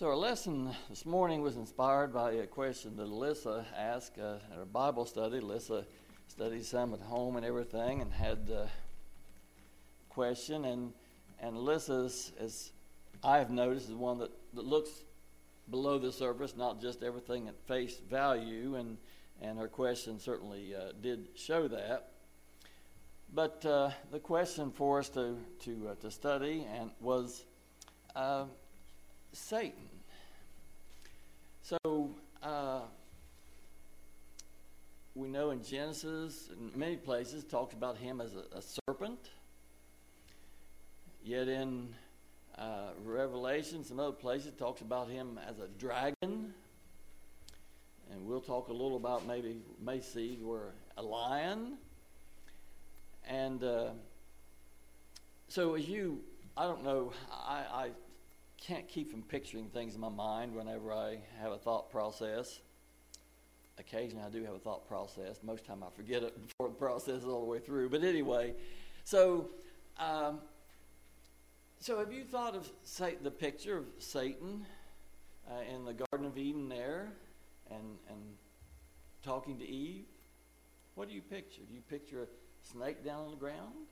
So, our lesson this morning was inspired by a question that Alyssa asked uh, at our Bible study. Alyssa studied some at home and everything and had a question. And, and Alyssa's, as I have noticed, is one that, that looks below the surface, not just everything at face value. And, and her question certainly uh, did show that. But uh, the question for us to, to, uh, to study and was uh, Satan. So uh, we know in Genesis, in many places, talks about him as a, a serpent. Yet in uh, Revelation, some other places, talks about him as a dragon. And we'll talk a little about maybe may see where a lion. And uh, so as you, I don't know, I, I can't keep from picturing things in my mind whenever I have a thought process. Occasionally, I do have a thought process. Most time, I forget it before the process is all the way through. But anyway, so um, so have you thought of say, the picture of Satan uh, in the Garden of Eden there, and and talking to Eve? What do you picture? Do you picture a snake down on the ground?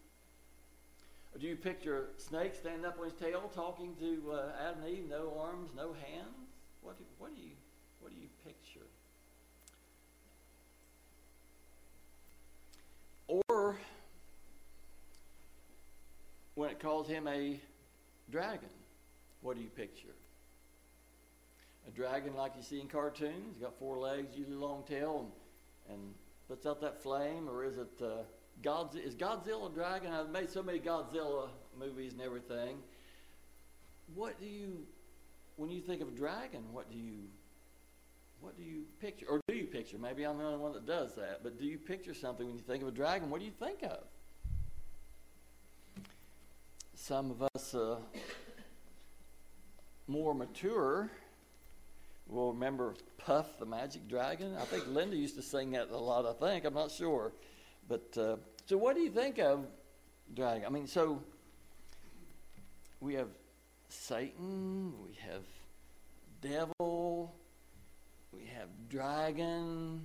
Do you picture a snake standing up on his tail talking to uh, Adam and Eve, no arms, no hands? What do, what do you what do you picture? Or when it calls him a dragon, what do you picture? A dragon like you see in cartoons, he's got four legs, usually long tail, and, and puts out that flame, or is it uh, Godzilla, is Godzilla a dragon? I've made so many Godzilla movies and everything. What do you, when you think of a dragon, what do you, what do you picture? Or do you picture? Maybe I'm the only one that does that. But do you picture something when you think of a dragon? What do you think of? Some of us uh, more mature will remember Puff the Magic Dragon. I think Linda used to sing that a lot, I think. I'm not sure. But uh, so, what do you think of dragon? I mean, so we have Satan, we have devil, we have dragon,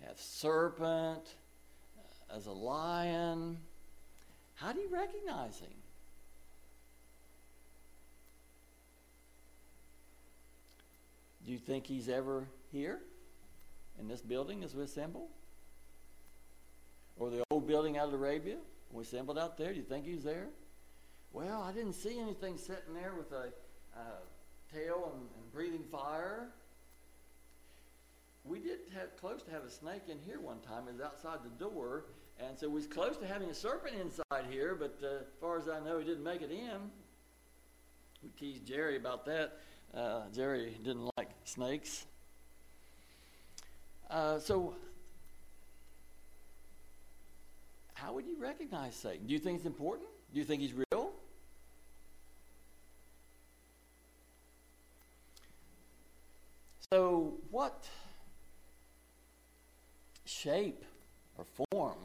we have serpent, uh, as a lion. How do you recognize him? Do you think he's ever here in this building as we assemble? Or the old building out of Arabia? We assembled out there. Do you think he was there? Well, I didn't see anything sitting there with a uh, tail and, and, breathing fire. We did have close to have a snake in here one time. It was outside the door, and so we was close to having a serpent inside here. But uh, as far as I know, he didn't make it in. We teased Jerry about that. Uh, Jerry didn't like snakes. Uh, so how would you recognize Satan? Do you think it's important? Do you think he's real? So, what shape or form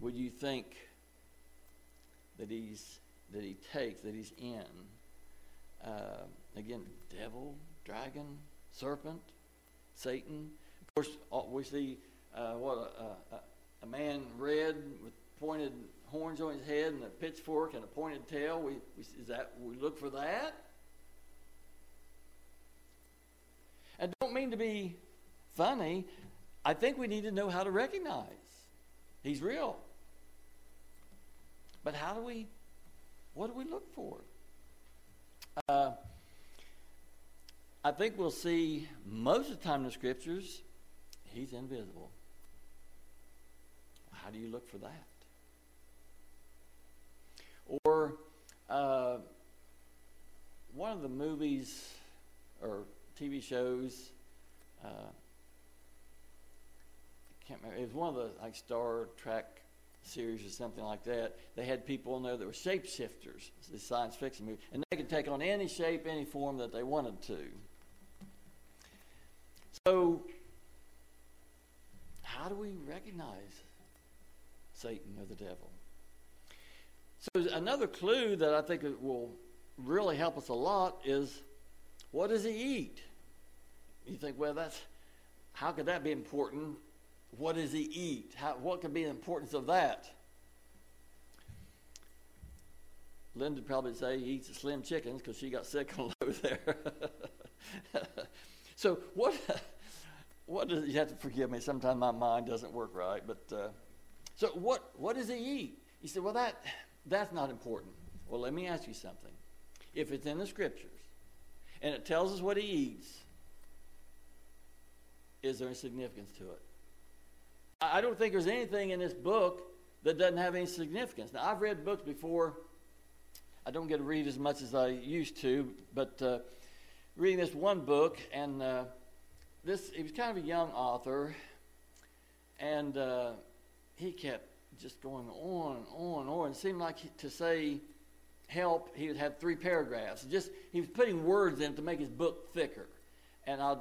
would you think that he's that he takes that he's in? Uh, again, devil, dragon, serpent, Satan. Of course, we see uh, what a, a, man red with pointed horns on his head and a pitchfork and a pointed tail. We, we is that we look for that. I don't mean to be funny. I think we need to know how to recognize he's real. But how do we? What do we look for? Uh, I think we'll see most of the time in the scriptures, he's invisible. How do you look for that? Or uh, one of the movies or TV shows, uh, I can't remember, it was one of the like Star Trek series or something like that. They had people in there that were shapeshifters, the science fiction movie, and they could take on any shape, any form that they wanted to. So, how do we recognize Satan or the devil. So another clue that I think will really help us a lot is what does he eat? You think, well, that's how could that be important? What does he eat? How, what could be the importance of that? Linda would probably say he eats slim chickens because she got sick on over there. so what? What does you have to forgive me? Sometimes my mind doesn't work right. But uh, so what? What does he eat? You said, well, that that's not important. Well, let me ask you something. If it's in the scriptures and it tells us what he eats, is there any significance to it? I don't think there's anything in this book that doesn't have any significance. Now, I've read books before. I don't get to read as much as I used to, but uh, reading this one book, and uh, this he was kind of a young author, and uh, he kept just going on and on and on. It seemed like he, to say help, he would have three paragraphs. Just he was putting words in to make his book thicker, and I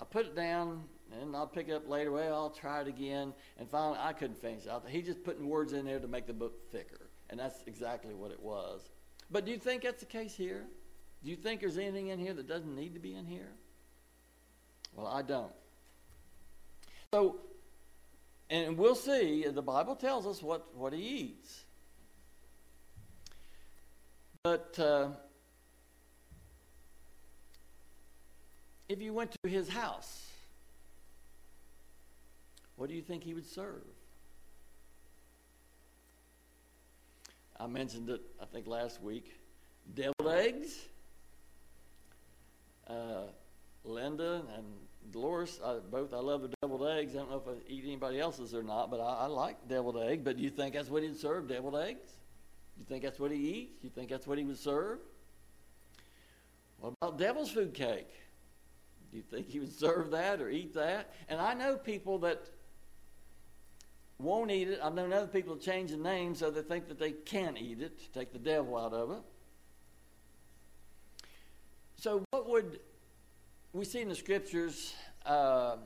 I put it down and I'll pick it up later. Well, I'll try it again, and finally I couldn't finish it. He just putting words in there to make the book thicker, and that's exactly what it was. But do you think that's the case here? Do you think there's anything in here that doesn't need to be in here? Well, I don't. So, and we'll see. The Bible tells us what what he eats. But uh, if you went to his house, what do you think he would serve? I mentioned it, I think, last week. Deviled eggs. Uh, Linda and Dolores, I, both, I love the deviled eggs. I don't know if I eat anybody else's or not, but I, I like deviled egg. But do you think that's what he'd serve, deviled eggs? Do you think that's what he eats? You think that's what he would serve? What about devil's food cake? Do you think he would serve that or eat that? And I know people that won't eat it. I've known other people change the name so they think that they can eat it, take the devil out of it. So, what would we see in the scriptures uh,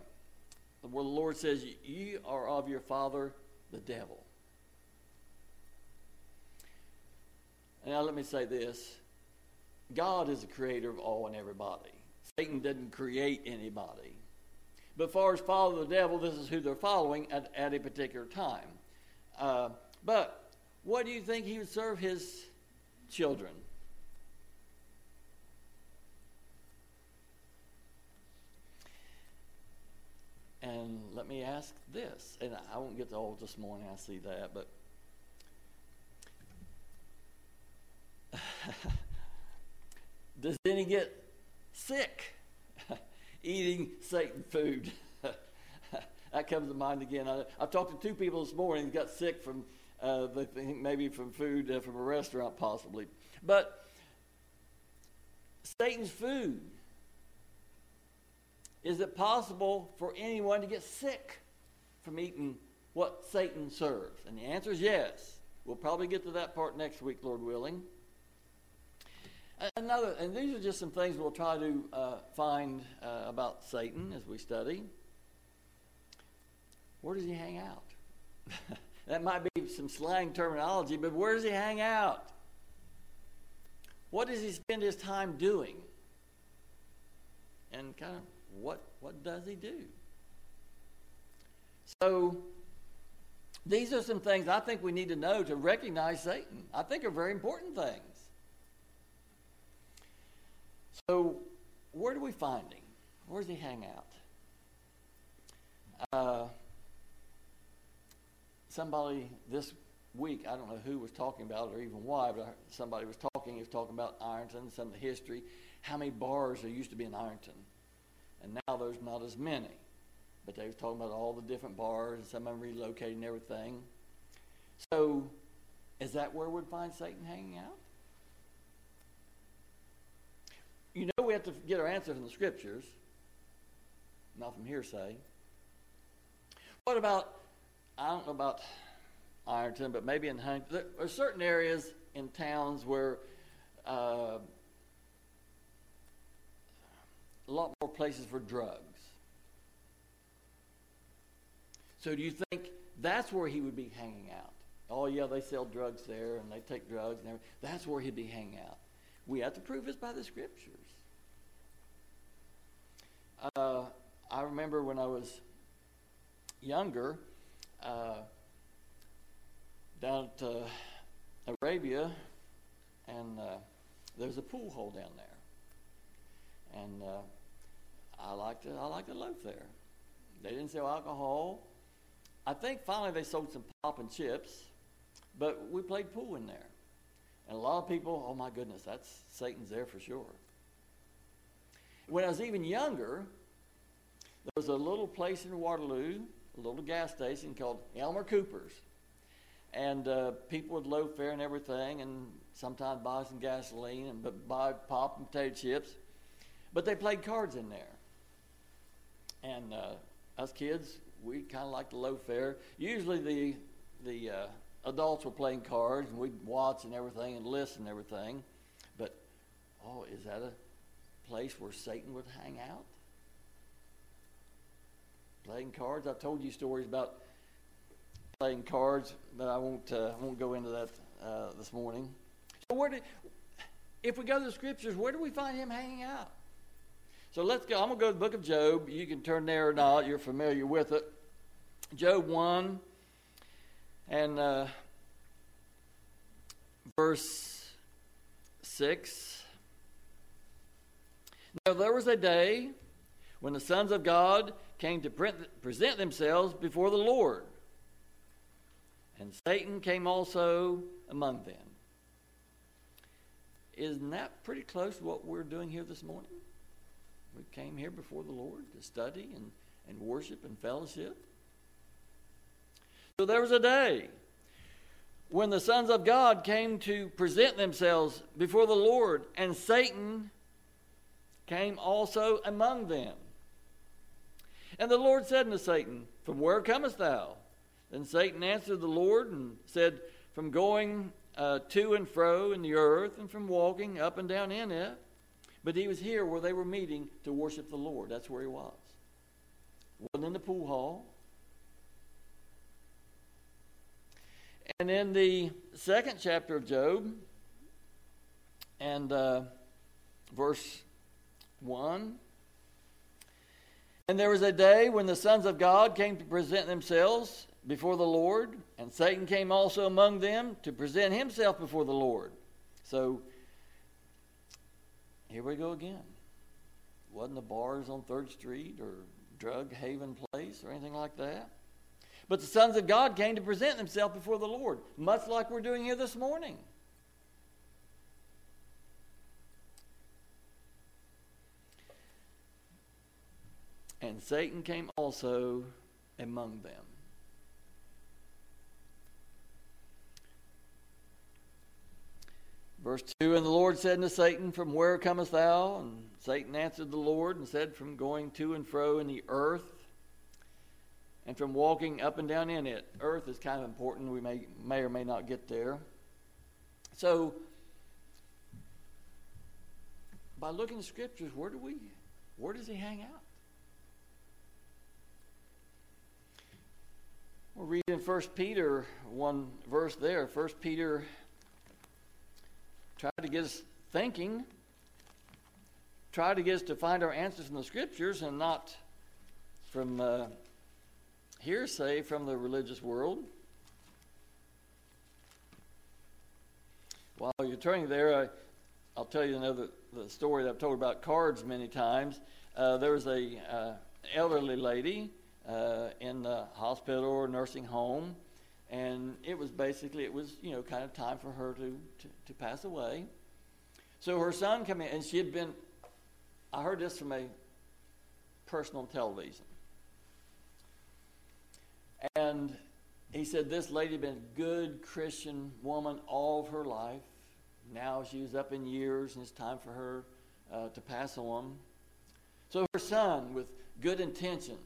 where the Lord says, You are of your father, the devil? Now, let me say this God is the creator of all and everybody. Satan didn't create anybody. But far as follow the devil, this is who they're following at, at a particular time. Uh, but what do you think he would serve his children? And let me ask this, and I won't get to all this morning, I see that, but Does any get sick eating Satan food? that comes to mind again. I, have talked to two people this morning who got sick from, uh, they think maybe from food uh, from a restaurant, possibly. But Satan's food. Is it possible for anyone to get sick from eating what Satan serves? And the answer is yes. We'll probably get to that part next week, Lord willing. Another, and these are just some things we'll try to uh, find uh, about Satan as we study. Where does he hang out? that might be some slang terminology, but where does he hang out? What does he spend his time doing? And kind of what what does he do? So these are some things I think we need to know to recognize Satan. I think are very important things. So, where do we find him? Where does he hang out? Uh, somebody this week, I don't know who was talking about it or even why, but somebody was talking, he was talking about Ironton, some of the history, how many bars there used to be in Ironton. And now there's not as many. But they were talking about all the different bars and some of them relocating everything. So, is that where we'd find Satan hanging out? You know we have to get our answer from the scriptures, not from hearsay. What about, I don't know about Ironton, but maybe in Huntington, there are certain areas in towns where uh, a lot more places for drugs. So do you think that's where he would be hanging out? Oh, yeah, they sell drugs there and they take drugs and everything. That's where he'd be hanging out. we have to prove this by the scriptures. Uh, I remember when I was younger, uh, down at uh, Arabia, and uh, there's a pool hole down there, and uh, I liked to I liked to loaf there. They didn't sell alcohol. I think finally they sold some pop and chips, but we played pool in there. And a lot of people, oh my goodness, that's Satan's there for sure. When I was even younger, there was a little place in Waterloo, a little gas station called Elmer Cooper's. And uh, people would loaf there and everything, and sometimes buy some gasoline and buy pop and potato chips. But they played cards in there. And uh, us kids, we kind of like the low fare. Usually the, the uh, adults were playing cards, and we'd watch and everything and listen and everything. But, oh, is that a place where Satan would hang out? Playing cards? I've told you stories about playing cards, but I won't, uh, won't go into that uh, this morning. So, where did, if we go to the scriptures, where do we find him hanging out? So let's go. I'm going to go to the book of Job. You can turn there or not. You're familiar with it. Job 1 and uh, verse 6. Now there was a day when the sons of God came to present themselves before the Lord, and Satan came also among them. Isn't that pretty close to what we're doing here this morning? We came here before the Lord to study and, and worship and fellowship. So there was a day when the sons of God came to present themselves before the Lord, and Satan came also among them. And the Lord said unto Satan, From where comest thou? Then Satan answered the Lord and said, From going uh, to and fro in the earth, and from walking up and down in it. But he was here where they were meeting to worship the Lord. That's where he was. Wasn't in the pool hall. And in the second chapter of Job, and uh, verse 1 And there was a day when the sons of God came to present themselves before the Lord, and Satan came also among them to present himself before the Lord. So here we go again. Wasn't the bars on 3rd Street or drug haven place or anything like that? But the sons of God came to present themselves before the Lord, much like we're doing here this morning. And Satan came also among them. Verse 2 And the Lord said unto Satan, From where comest thou? And Satan answered the Lord and said, From going to and fro in the earth and from walking up and down in it. Earth is kind of important. We may, may or may not get there. So, by looking at scriptures, where do we, where does he hang out? We're reading First Peter, one verse there. First Peter tried to get us thinking, tried to get us to find our answers from the scriptures and not from uh, hearsay from the religious world. While you're turning there, I, will tell you another the story that I've told about cards many times. Uh, there was a uh, elderly lady uh, in the hospital or nursing home, and it was basically it was you know kind of time for her to, to, to pass away. So her son came in, and she had been. I heard this from a personal television. And he said this lady had been a good Christian woman all of her life. Now she was up in years, and it's time for her uh, to pass on. So her son, with good intentions,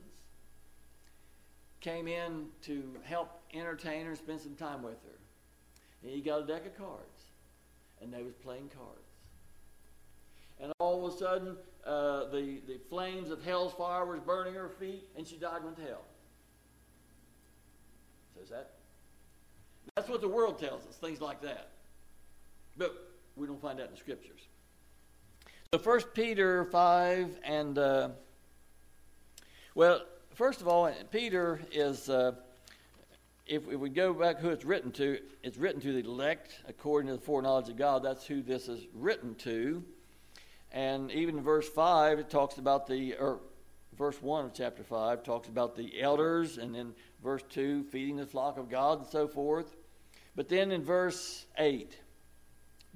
came in to help entertain her, spend some time with her. And he got a deck of cards, and they was playing cards. And all of a sudden, uh, the, the flames of hell's fire was burning her feet, and she died and went to hell. Is that? That's what the world tells us, things like that. But we don't find that in the scriptures. So First Peter five and uh, well, first of all, Peter is. Uh, if, if we go back who it's written to, it's written to the elect according to the foreknowledge of God. That's who this is written to. And even in verse 5, it talks about the, or verse 1 of chapter 5 talks about the elders, and then verse 2, feeding the flock of God, and so forth. But then in verse 8,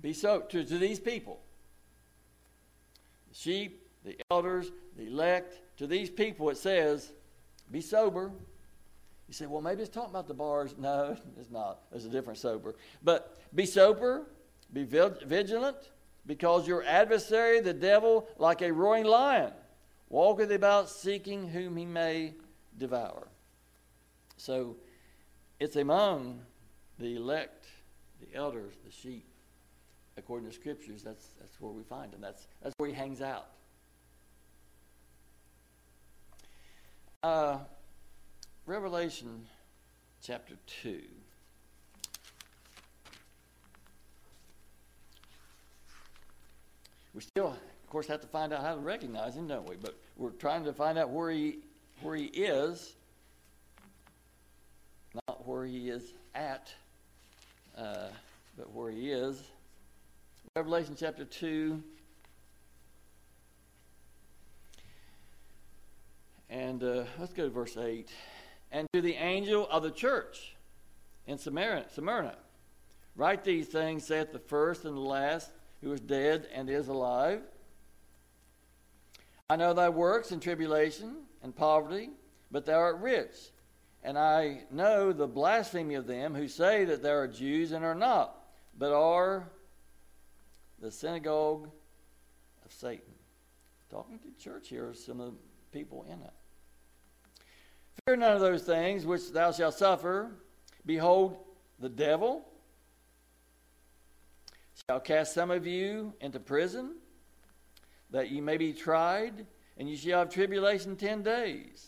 be so to, to these people, the sheep, the elders, the elect, to these people it says, be sober. You say, well, maybe it's talking about the bars. No, it's not. It's a different sober. But be sober, be vigilant, because your adversary, the devil, like a roaring lion, walketh about seeking whom he may devour. So it's among the elect, the elders, the sheep. According to scriptures, that's, that's where we find him. That's, that's where he hangs out. Uh, Revelation chapter 2. We still, of course, have to find out how to recognize him, don't we? But we're trying to find out where he, where he is, not where he is at, uh, but where he is. Revelation chapter 2. And uh, let's go to verse 8. And to the angel of the church in Smyrna, write these things, saith the first and the last, who is dead and is alive. I know thy works and tribulation and poverty, but thou art rich. And I know the blasphemy of them who say that they are Jews and are not, but are the synagogue of Satan. Talking to church here, some of the people in it. Fear none of those things which thou shalt suffer. Behold, the devil shall cast some of you into prison, that ye may be tried, and ye shall have tribulation ten days.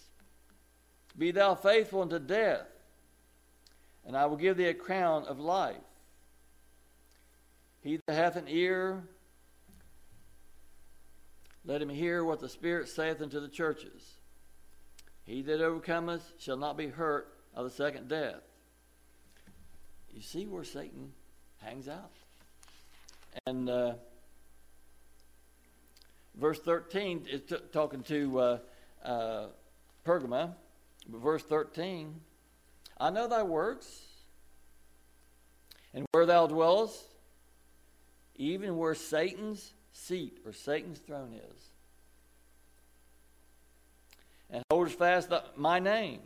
Be thou faithful unto death, and I will give thee a crown of life. He that hath an ear, let him hear what the Spirit saith unto the churches. He that overcometh shall not be hurt of the second death. You see where Satan hangs out. And uh, verse 13 is t- talking to uh, uh. Verse 13 I know thy works, and where thou dwellest, even where Satan's seat or Satan's throne is, and holds fast the, my name,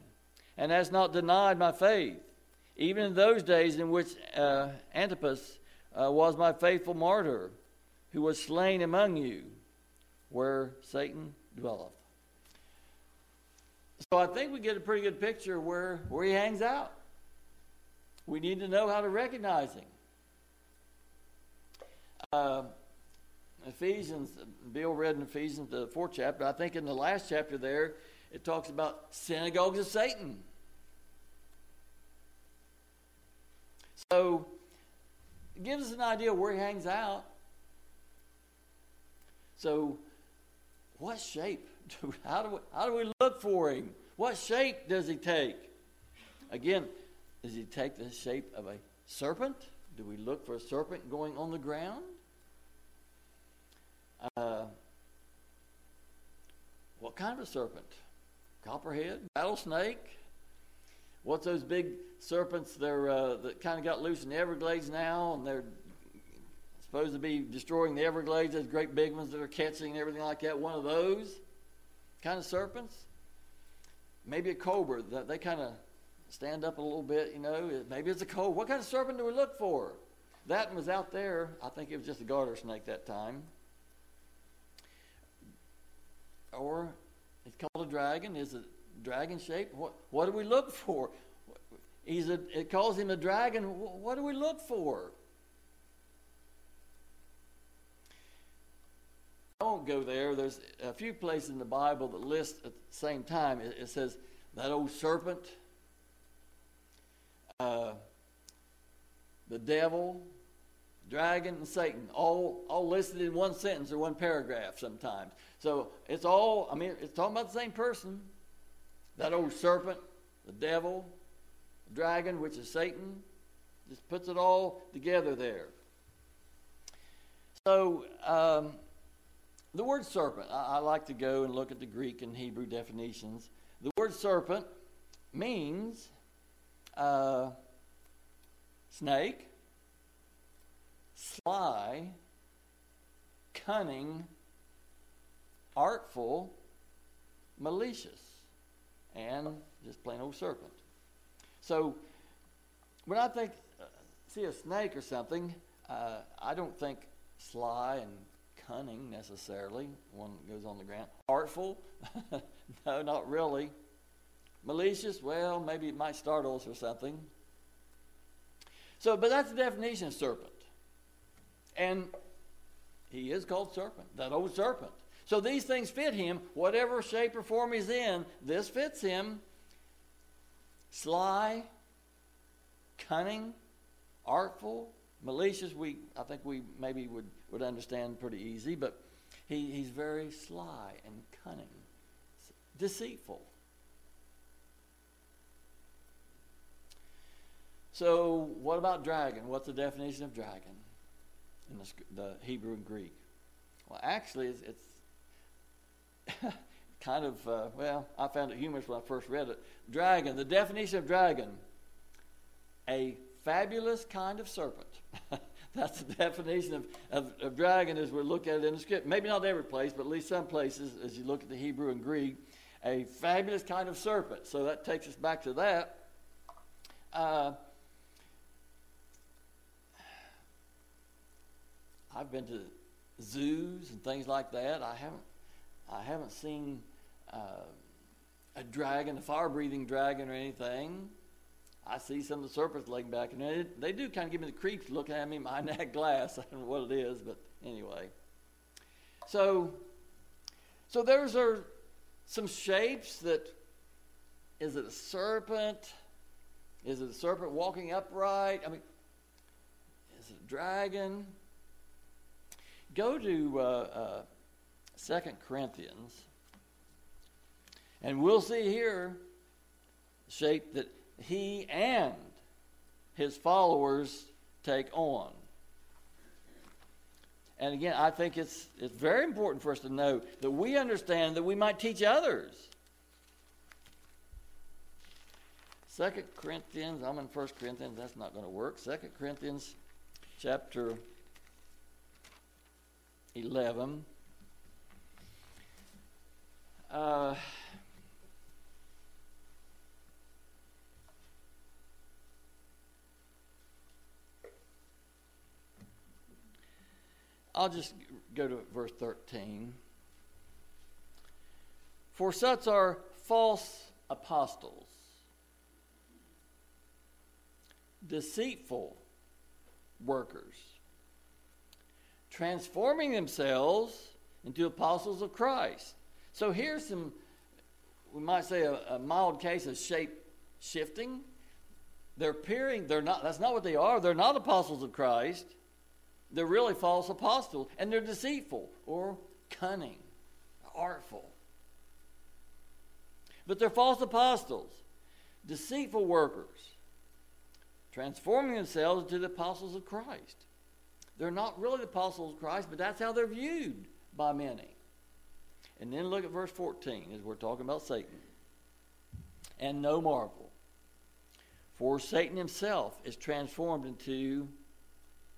and has not denied my faith, even in those days in which uh, Antipas uh, was my faithful martyr, who was slain among you, where Satan dwelleth. So I think we get a pretty good picture where, where he hangs out. We need to know how to recognize him. Uh, Ephesians, Bill read in Ephesians, the fourth chapter. I think in the last chapter there, it talks about synagogues of Satan. So it gives us an idea where he hangs out. So, what shape? Do, how, do we, how do we look for him? What shape does he take? Again, does he take the shape of a serpent? Do we look for a serpent going on the ground? Uh, what kind of a serpent? Copperhead? Rattlesnake? What's those big serpents they're, uh, that kind of got loose in the Everglades now, and they're supposed to be destroying the Everglades, those great big ones that are catching and everything like that. One of those kind of serpents. Maybe a cobra. That they kind of stand up a little bit, you know. Maybe it's a cobra. What kind of serpent do we look for? That one was out there. I think it was just a garter snake that time. Or it's called a dragon. Is it dragon shaped? What, what do we look for? He's a, it calls him a dragon. What do we look for? I won't go there. There's a few places in the Bible that list at the same time. It, it says that old serpent, uh, the devil, dragon and Satan, all, all listed in one sentence or one paragraph sometimes. So it's all, I mean, it's talking about the same person. That old serpent, the devil, the dragon, which is Satan, just puts it all together there. So, um, the word serpent, I, I, like to go and look at the Greek and Hebrew definitions. The word serpent means uh, snake, sly, cunning, artful, malicious, and just plain old serpent. So, when I think, uh, see a snake or something, uh, I don't think sly and cunning necessarily. One goes on the ground. Artful? no, not really. Malicious? Well, maybe it might startle us or something. So, but that's the definition of serpent. And he is called serpent, that old serpent. So these things fit him, whatever shape or form he's in, this fits him. Sly, cunning, artful, malicious, we I think we maybe would, would understand pretty easy, but he, he's very sly and cunning, deceitful. So, what about dragon? What's the definition of dragon in the, the Hebrew and Greek? Well, actually, it's, it's kind of, uh, well, I found it humorous when I first read it. Dragon, the definition of dragon, a fabulous kind of serpent. That's the definition of, of, of, dragon as we look at it in the script. Maybe not every place, but at least some places, as you look at the Hebrew and Greek, a fabulous kind of serpent. So that takes us back to that. Uh, I've been to zoos and things like that. I haven't, I haven't seen uh, a dragon, a fire-breathing dragon, or anything. I see some of the serpents laying back, and they, they do kind of give me the creeps looking at me behind that glass. I don't know what it is, but anyway. So, so those are some shapes that. Is it a serpent? Is it a serpent walking upright? I mean, is it a dragon? Go to uh, uh, 2 Corinthians, and we'll see here shape that he and his followers take on. And again, I think it's, it's very important for us to know that we understand that we might teach others. Second Corinthians, I'm in First Corinthians, that's not going to work. Second Corinthians chapter 11. Uh, I'll just go to verse 13. For such are false apostles, deceitful workers, transforming themselves into apostles of Christ. So here's some, we might say, a, a mild case of shape shifting. They're appearing, they're not, that's not what they are. They're not apostles of Christ. They're really false apostles, and they're deceitful or cunning, artful. But they're false apostles, deceitful workers, transforming themselves into the apostles of Christ. They're not really the apostles of Christ, but that's how they're viewed by many. And then look at verse 14 as we're talking about Satan. And no marvel, for Satan himself is transformed into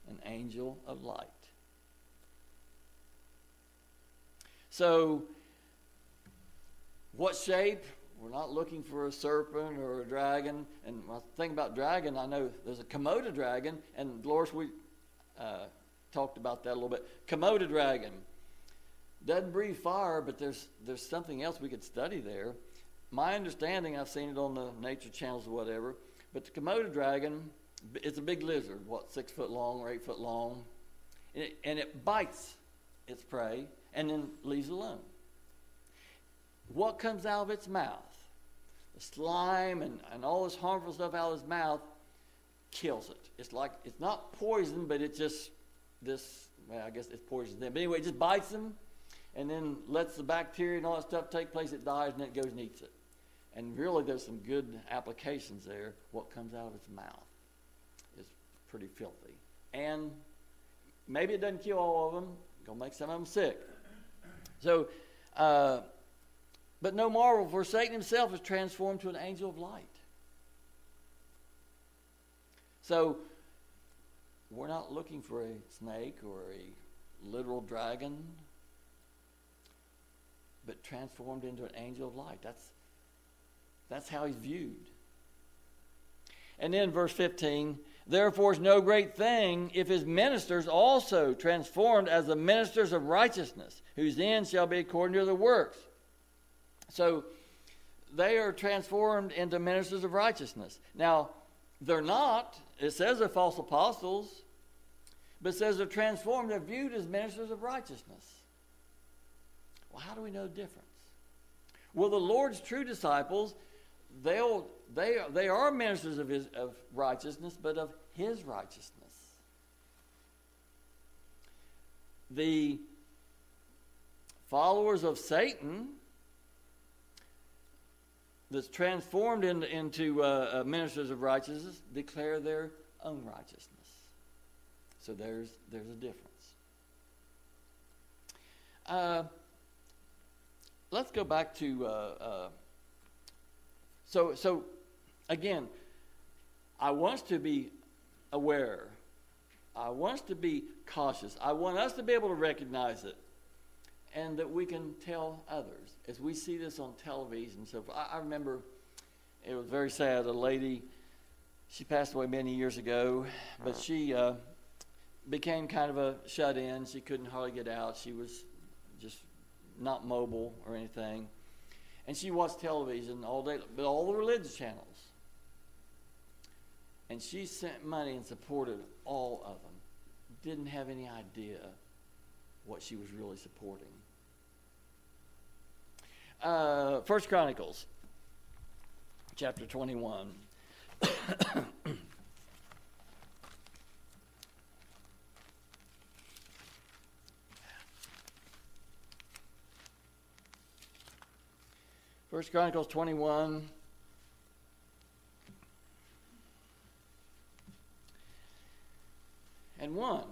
an angel of light. So, what shape? We're not looking for a serpent or a dragon. And I think about dragon, I know there's a Komodo dragon, and Dolores, we uh, talked about that a little bit. Komodo dragon doesn't breathe fire, but there's there's something else we could study there. My understanding, I've seen it on the nature channels or whatever, but the Komodo dragon it's a big lizard, what, six foot long or eight foot long. And it, and it bites its prey and then leaves it alone. What comes out of its mouth? The slime and, and all this harmful stuff out of its mouth kills it. It's like it's not poison, but it just this. Well, I guess it's poison then. But anyway, it just bites them, and then lets the bacteria and all that stuff take place. It dies, and it goes and eats it. And really, there's some good applications there. What comes out of its mouth is pretty filthy, and maybe it doesn't kill all of them. Gonna make some of them sick. So, uh, but no marvel, for Satan himself is transformed to an angel of light. So, we're not looking for a snake or a literal dragon, but transformed into an angel of light. That's, that's how he's viewed. And then verse 15 Therefore, it's no great thing if his ministers also transformed as the ministers of righteousness, whose end shall be according to the works. So they are transformed into ministers of righteousness. Now, they're not, it says they're false apostles, but says they're transformed, they're viewed as ministers of righteousness. Well, how do we know the difference? Well, the Lord's true disciples, they'll they, they are ministers of, his, of righteousness, but of his righteousness. The followers of Satan that's transformed in, into uh, uh, ministers of righteousness declare their own righteousness. So there's, there's a difference. Uh, let's go back to uh, uh, so so again, I want us to be aware. I want us to be cautious. I want us to be able to recognize it and that we can tell others. As we see this on television, so I, I remember it was very sad. A lady, she passed away many years ago, but she uh, became kind of a shut in. She couldn't hardly get out. She was not mobile or anything. And she watched television all day, but all the religious channels. And she sent money and supported all of them. Didn't have any idea what she was really supporting. Uh, First Chronicles, chapter 21. First Chronicles 21. And 1.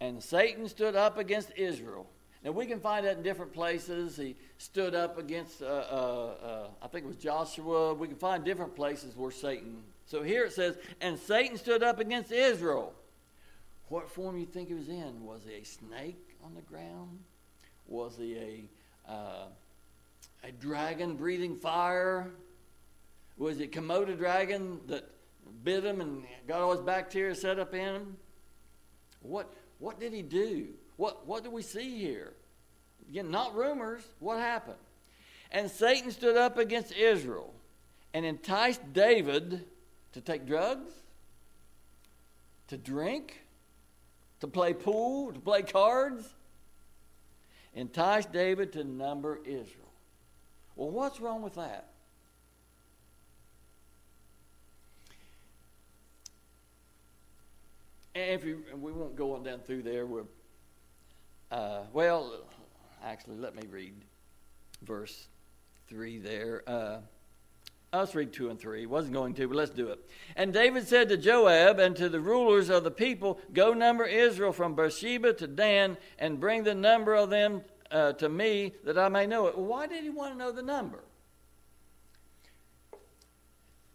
And Satan stood up against Israel. Now we can find that in different places. He stood up against, uh, uh, uh, I think it was Joshua. We can find different places where Satan. So here it says, and Satan stood up against Israel. What form you think he was in? Was he a snake on the ground? Was he a, uh, a dragon breathing fire? Was it Komodo dragon that bit him and got all his bacteria set up in him? What, what did he do? What, what do we see here? Again, not rumors. What happened? And Satan stood up against Israel and enticed David to take drugs, to drink, to play pool, to play cards, enticed David to number Israel. Well, what's wrong with that? And if you, we won't go on down through there. We're, uh, well, actually, let me read verse 3 there. Uh, Let's read 2 and 3. Wasn't going to, but let's do it. And David said to Joab and to the rulers of the people, Go number Israel from Beersheba to Dan and bring the number of them uh, to me that I may know it. Why did he want to know the number?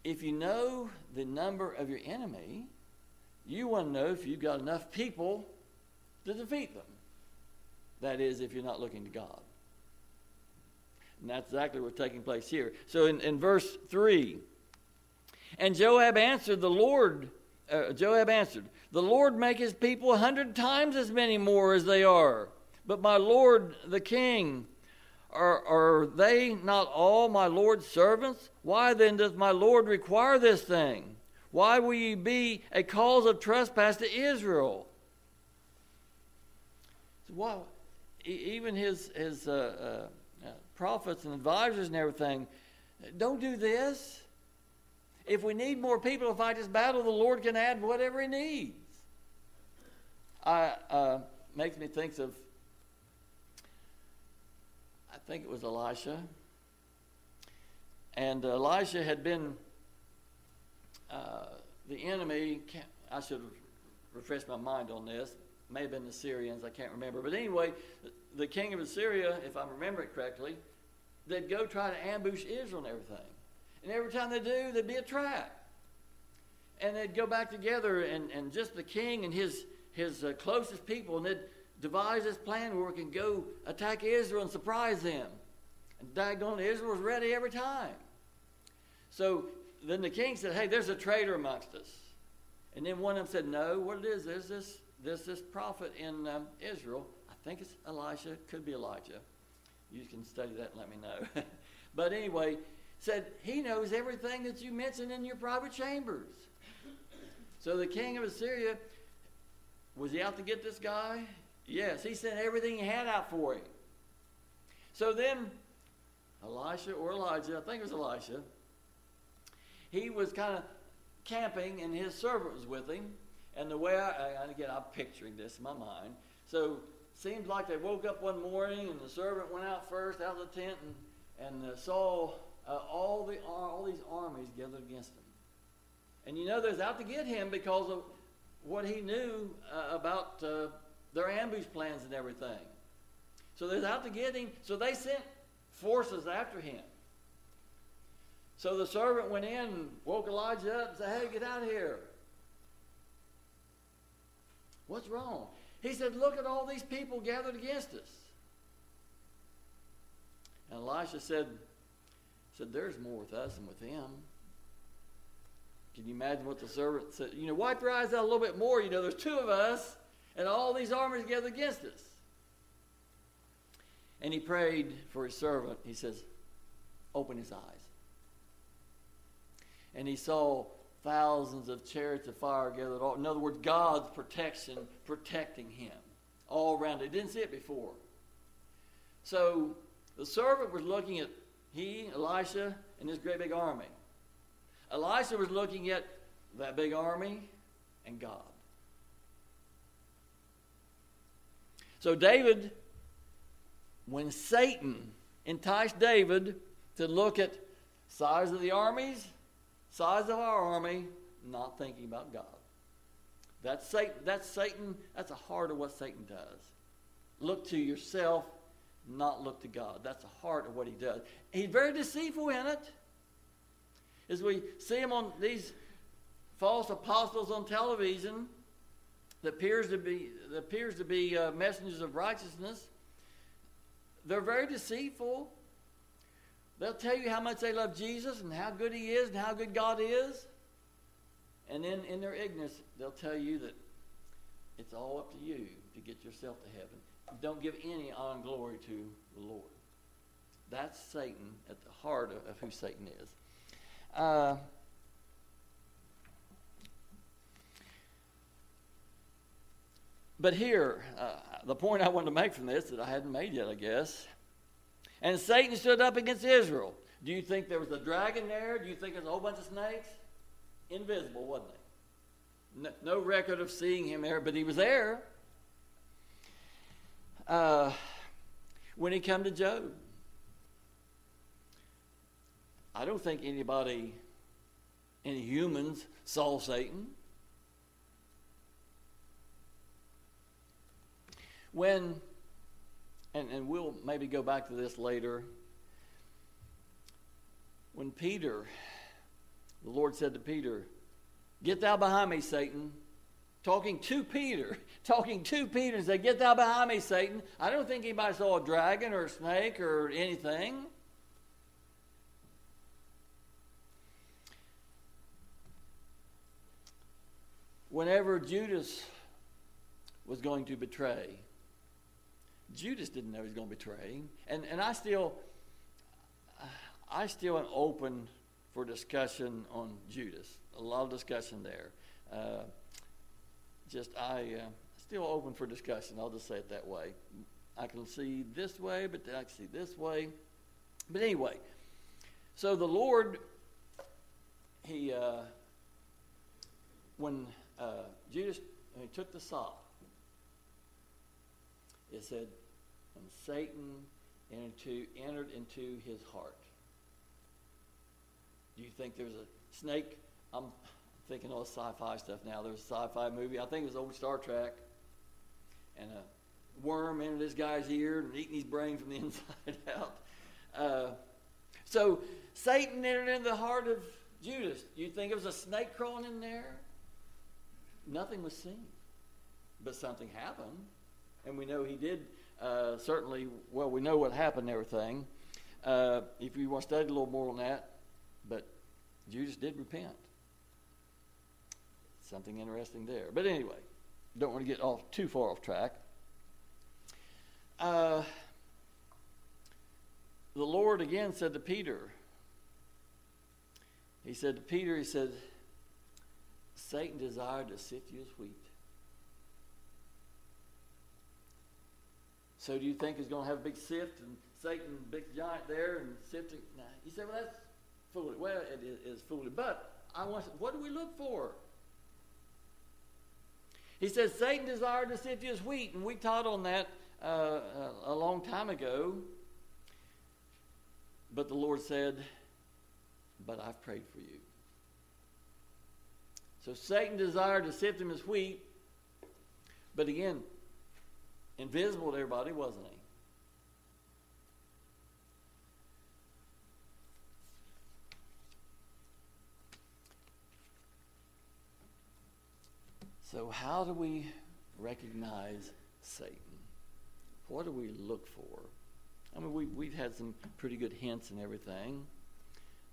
If you know the number of your enemy, you want to know if you've got enough people to defeat them. That is, if you're not looking to God. And that's exactly what's taking place here. So in, in verse 3, and Joab answered the Lord, uh, Joab answered, The Lord make his people a hundred times as many more as they are. But my Lord the king, are, are they not all my Lord's servants? Why then does my Lord require this thing? Why will ye be a cause of trespass to Israel? Why, even his, his uh, uh, prophets and advisors and everything. Don't do this. if we need more people to fight this battle, the Lord can add whatever He needs. I uh, makes me think of. I think it was Elisha, and Elisha had been uh, the enemy. I should refresh my mind on this. May have been the Syrians. I can't remember. But anyway, the king of Assyria, if I remember it correctly, they'd go try to ambush Israel and everything. And every time they do, there'd be a trap. And they'd go back together, and, and just the king and his, his uh, closest people, and they'd devise this plan where we can go attack Israel and surprise them. And daggone, Israel was ready every time. So then the king said, Hey, there's a traitor amongst us. And then one of them said, No, what it is, there's this, there's this prophet in um, Israel. I think it's Elisha, could be Elijah. You can study that and let me know. but anyway, said he knows everything that you mentioned in your private chambers. So the king of Assyria, was he out to get this guy? Yes, he sent everything he had out for him. So then, Elisha or Elijah, I think it was Elisha, he was kind of camping and his servant was with him. And the way I, and again, I'm picturing this in my mind. So seems like they woke up one morning and the servant went out first out of the tent and, and uh, saw uh, all, the, all these armies gathered against him. And you know, they're out to get him because of what he knew uh, about uh, their ambush plans and everything. So they're out to get him. So they sent forces after him. So the servant went in and woke Elijah up and said, Hey, get out of here. What's wrong? He said, Look at all these people gathered against us. And Elisha said, said, There's more with us than with them. Can you imagine what the servant said? You know, wipe your eyes out a little bit more. You know, there's two of us, and all these armies gathered against us. And he prayed for his servant. He says, Open his eyes. And he saw thousands of chariots of fire gathered. All, in other words, God's protection protecting him all around. He didn't see it before. So the servant was looking at he, Elisha, and this great big army. Elisha was looking at that big army and God. So David, when Satan enticed David to look at size of the armies, size of our army, not thinking about God. That's Satan, that's Satan, that's the heart of what Satan does. Look to yourself not look to God. That's the heart of what he does. He's very deceitful in it. As we see him on these false apostles on television that appears to be, that appears to be uh, messengers of righteousness, they're very deceitful. They'll tell you how much they love Jesus and how good he is and how good God is. And then in their ignorance, they'll tell you that it's all up to you to get yourself to heaven. Don't give any honor and glory to the Lord. That's Satan at the heart of, of who Satan is. Uh, but here, uh, the point I wanted to make from this that I hadn't made yet, I guess. And Satan stood up against Israel. Do you think there was a dragon there? Do you think there's a whole bunch of snakes? Invisible, wasn't he? No, no record of seeing him there, but he was there uh, when he come to Job. I don't think anybody, any humans, saw Satan. When, and, and we'll maybe go back to this later, when Peter, the Lord said to Peter, Get thou behind me, Satan talking to Peter, talking to Peter and said, Get thou behind me, Satan. I don't think anybody saw a dragon or a snake or anything. Whenever Judas was going to betray, Judas didn't know he was going to betray. And, and I still, I still am open for discussion on Judas. A lot of discussion there. Uh, just I uh, still open for discussion. I'll just say it that way. I can see this way, but I can see this way. But anyway, so the Lord, he, uh, when uh, Judas he took the sop, it said, and Satan into, entered into his heart. Do you think there's a snake? I'm thinking all sci-fi stuff now. There's a sci-fi movie. I think it was old Star Trek, and a worm entered this guy's ear and eating his brain from the inside out. Uh, so Satan entered into the heart of Judas. You think it was a snake crawling in there? Nothing was seen, but something happened, and we know he did. Uh, certainly, well, we know what happened and everything. Uh, if you want to study a little more on that, but Judas did repent. Something interesting there. But anyway, don't want to get off too far off track. Uh, the Lord again said to Peter, He said to Peter, He said, Satan desired to sift you as wheat. So do you think he's going to have a big sift and Satan, big giant there, and sifting? Nah. He said, well, that's foolish. Well, it is, is foolish. But I want. to, What do we look for? He says Satan desired to sift you as wheat, and we taught on that uh, a long time ago. But the Lord said, "But I've prayed for you." So Satan desired to sift him as wheat, but again, invisible to everybody, wasn't he? So, how do we recognize Satan? What do we look for? I mean, we, we've had some pretty good hints and everything,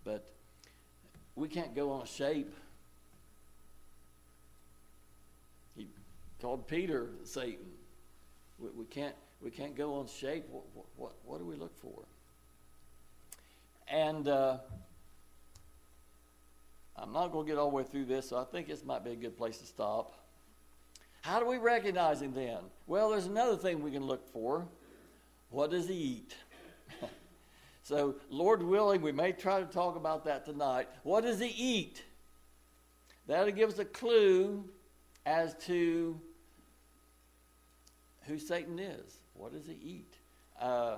but we can't go on shape He called Peter Satan. We, we, can't, we can't go on shape. What, what, what do we look for? And uh, I'm not going to get all the way through this, so I think this might be a good place to stop. How do we recognize him then? Well, there's another thing we can look for. What does he eat? so, Lord willing, we may try to talk about that tonight. What does he eat? That'll give us a clue as to who Satan is. What does he eat? Uh,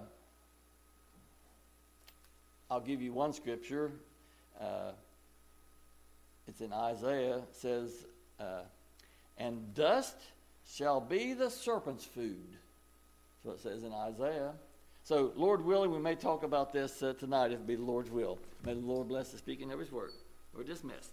I'll give you one scripture. Uh, it's in Isaiah. It says, uh, "And dust shall be the serpent's food." So it says in Isaiah. So, Lord willing, we may talk about this uh, tonight if it be the Lord's will. May the Lord bless the speaking of His word. We're dismissed.